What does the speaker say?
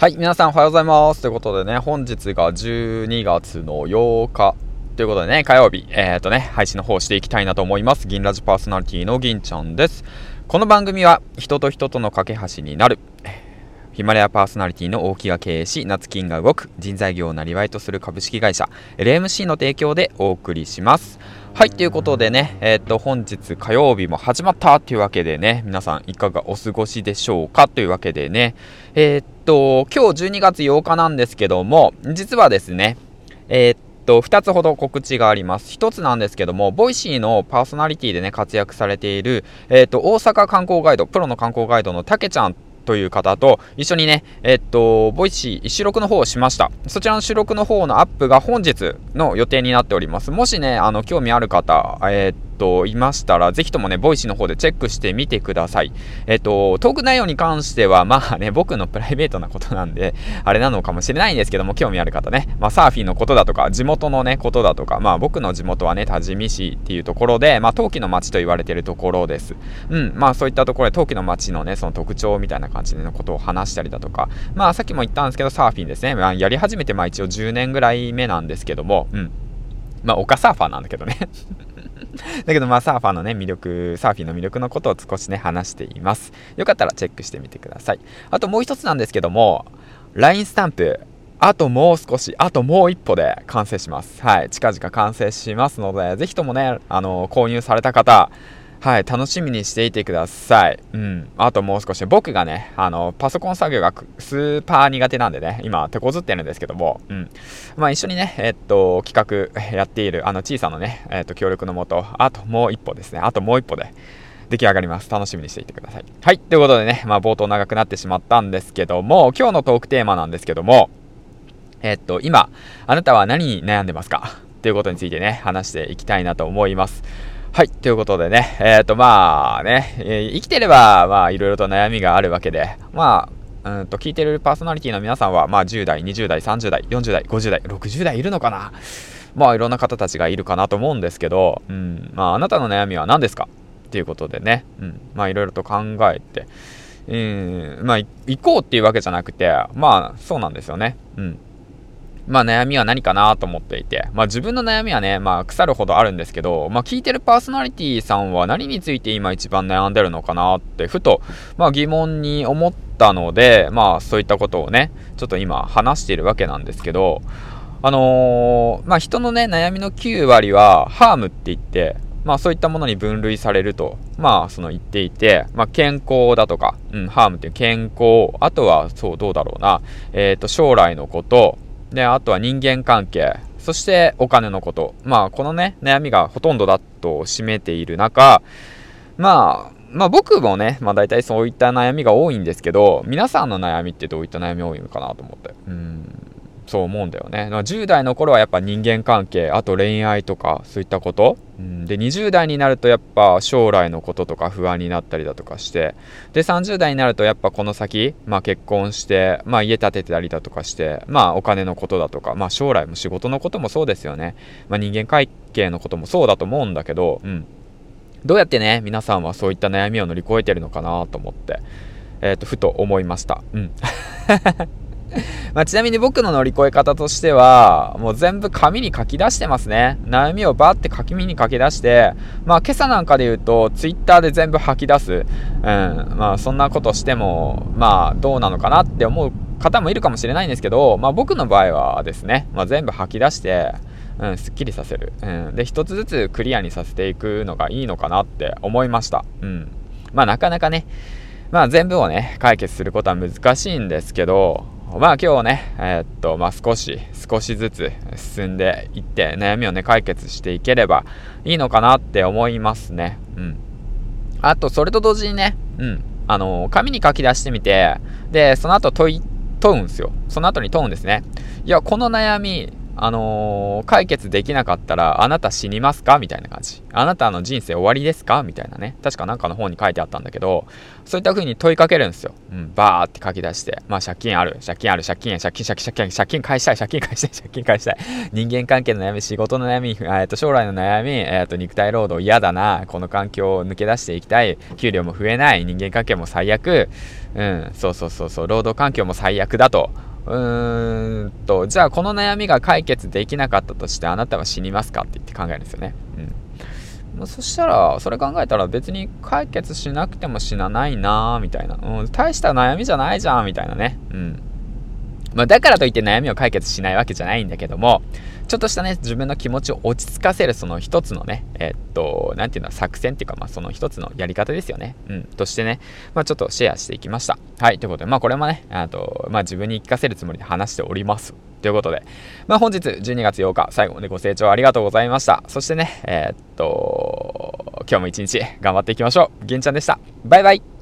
はい、皆さんおはようございます。ということでね、本日が12月の8日ということでね、火曜日、えっ、ー、とね、配信の方していきたいなと思います。銀ラジパーソナリティの銀ちゃんです。この番組は人と人との架け橋になる。ヒマラヤパーソナリティの大木が経営し、夏金が動く人材業をなりわいとする株式会社 LMC の提供でお送りします。はい、ということでね、えっ、と、本日火曜日も始まったというわけでね、皆さんいかがお過ごしでしょうか？というわけでね、えっ、と、と今日12月8日なんですけども、実はですね、えっと、2つほど告知があります。1つなんですけども、ボイシーのパーソナリティでね、活躍されている、えっと、大阪観光ガイド、プロの観光ガイドのたけちゃんという方と一緒にね、えっと、ボイシー収録の方をしました。そちらの収録の方のアップが本日の予定になっております。もしね、あの、興味ある方、え、っと、いましたら、ぜひともね、ボイシーの方でチェックしてみてください。えっと、トーク内容に関しては、まあね、僕のプライベートなことなんで、あれなのかもしれないんですけども、興味ある方ね、まあ、サーフィンのことだとか、地元のね、ことだとか、まあ、僕の地元はね、多治見市っていうところで、まあ、陶器の町と言われてるところです。うん、まあ、そういったところで、陶器の町のね、その特徴みたいな感じのことを話したりだとか、まあ、さっきも言ったんですけど、サーフィンですね。まあ、やり始めて、まあ、一応10年ぐらい目なんですけども、うん。まあ、丘サーファーなんだけどね だけどまあサーファーのね魅力、サーフィンの魅力のことを少しね話しています。よかったらチェックしてみてください。あともう一つなんですけども、LINE スタンプ、あともう少し、あともう一歩で完成します。はい、近々完成しますので、ぜひともね、あの、購入された方、はい、楽しみにしていてください。うん。あともう少し、僕がね、あの、パソコン作業がスーパー苦手なんでね、今、手こずってるんですけども、うん。まあ一緒にね、えっと、企画やっている、あの、小さなね、えっと、協力のもと、あともう一歩ですね、あともう一歩で、出来上がります。楽しみにしていてください。はい。ということでね、まあ冒頭長くなってしまったんですけども、今日のトークテーマなんですけども、えっと、今、あなたは何に悩んでますか？ということについてね、話していきたいなと思います。はい。ということでね、えっ、ー、と、まあね、えー、生きてれば、まあ、いろいろと悩みがあるわけで、まあ、うんと、聞いてるパーソナリティの皆さんは、まあ、10代、20代、30代、40代、50代、60代いるのかな？まあ、いろんな方たちがいるかなと思うんですけど、うん、まあ、あなたの悩みは何ですか？っていうことでね、うん、まあ、いろいろと考えて、うん、まあ、行こうっていうわけじゃなくて、まあ、そうなんですよね。うん。まあ悩みは何かなと思っていて、まあ自分の悩みはね、まあ腐るほどあるんですけど、まあ聞いてるパーソナリティさんは何について今一番悩んでるのかなって、ふと、まあ疑問に思ったので、まあそういったことをね、ちょっと今話しているわけなんですけど、あのー、まあ人のね、悩みの9割はハームって言って、まあそういったものに分類されると、まあその言っていて、まあ健康だとか、うん、ハームっていう健康、あとはそうどうだろうな、えっ、ー、と将来のこと、で、あとは人間関係、そしてお金のこと。まあ、このね、悩みがほとんどだと占めている中、まあ、まあ僕もね、まあ大体そういった悩みが多いんですけど、皆さんの悩みってどういった悩み多いのかなと思って。うん。そう思うんだよね。10代の頃はやっぱ人間関係、あと恋愛とかそういったこと。うん、で、20代になるとやっぱ将来のこととか不安になったりだとかして、で、30代になるとやっぱこの先、まあ結婚して、まあ家建てたりだとかして、まあお金のことだとか、まあ将来も仕事のこともそうですよね。まあ人間関係のこともそうだと思うんだけど、うん。どうやってね、皆さんはそういった悩みを乗り越えてるのかなと思って、えっ、ー、と、ふと思いました。うん。まあ、ちなみに僕の乗り越え方としては、もう全部紙に書き出してますね。悩みをバーって紙に書き出して、まあ今朝なんかで言うと、ツイッターで全部吐き出す。うん。まあそんなことしても、まあどうなのかなって思う方もいるかもしれないんですけど、まあ僕の場合はですね、まあ全部吐き出して、うん、すっきりさせる。うん。で、一つずつクリアにさせていくのがいいのかなって思いました。うん。まあなかなかね、まあ全部をね、解決することは難しいんですけど、まあ今日ね、えー、っと、まあ少し、少しずつ進んでいって、悩みをね、解決していければいいのかなって思いますね。うん。あと、それと同時にね、うん。あの、紙に書き出してみて、で、その後問い、問うんですよ。その後に問うんですね。いや、この悩み、あのー、解決できなかったら、あなた死にますか？みたいな感じ。あなたの人生終わりですか？みたいなね。確かなんかの本に書いてあったんだけど、そういった風に問いかけるんですよ。うん、バーって書き出して。まあ、借金ある、借金ある、借金、借金、借金、借金、借金返したい、借金返したい、借金返したい。人間関係の悩み、仕事の悩み、えー、と将来の悩み、えー、と肉体労働嫌だな、この環境を抜け出していきたい、給料も増えない、人間関係も最悪、うん、そうそうそうそう、労働環境も最悪だと。うーんと、じゃあこの悩みが解決できなかったとしてあなたは死にますかって言って考えるんですよね。うん。そしたら、それ考えたら別に解決しなくても死なないなーみたいな。うん、大した悩みじゃないじゃんみたいなね。うん。まあ、だからといって悩みを解決しないわけじゃないんだけども、ちょっとしたね、自分の気持ちを落ち着かせるその一つのね、えー、っと、なんていうの、作戦っていうか、まあ、その一つのやり方ですよね。うん、としてね、まあ、ちょっとシェアしていきました。はい、ということで、まあ、これもね、あと、まあ、自分に聞かせるつもりで話しております。ということで、まあ、本日12月8日、最後までご清聴ありがとうございました。そしてね、えー、っと、今日も一日頑張っていきましょう。銀ちゃんでした。バイバイ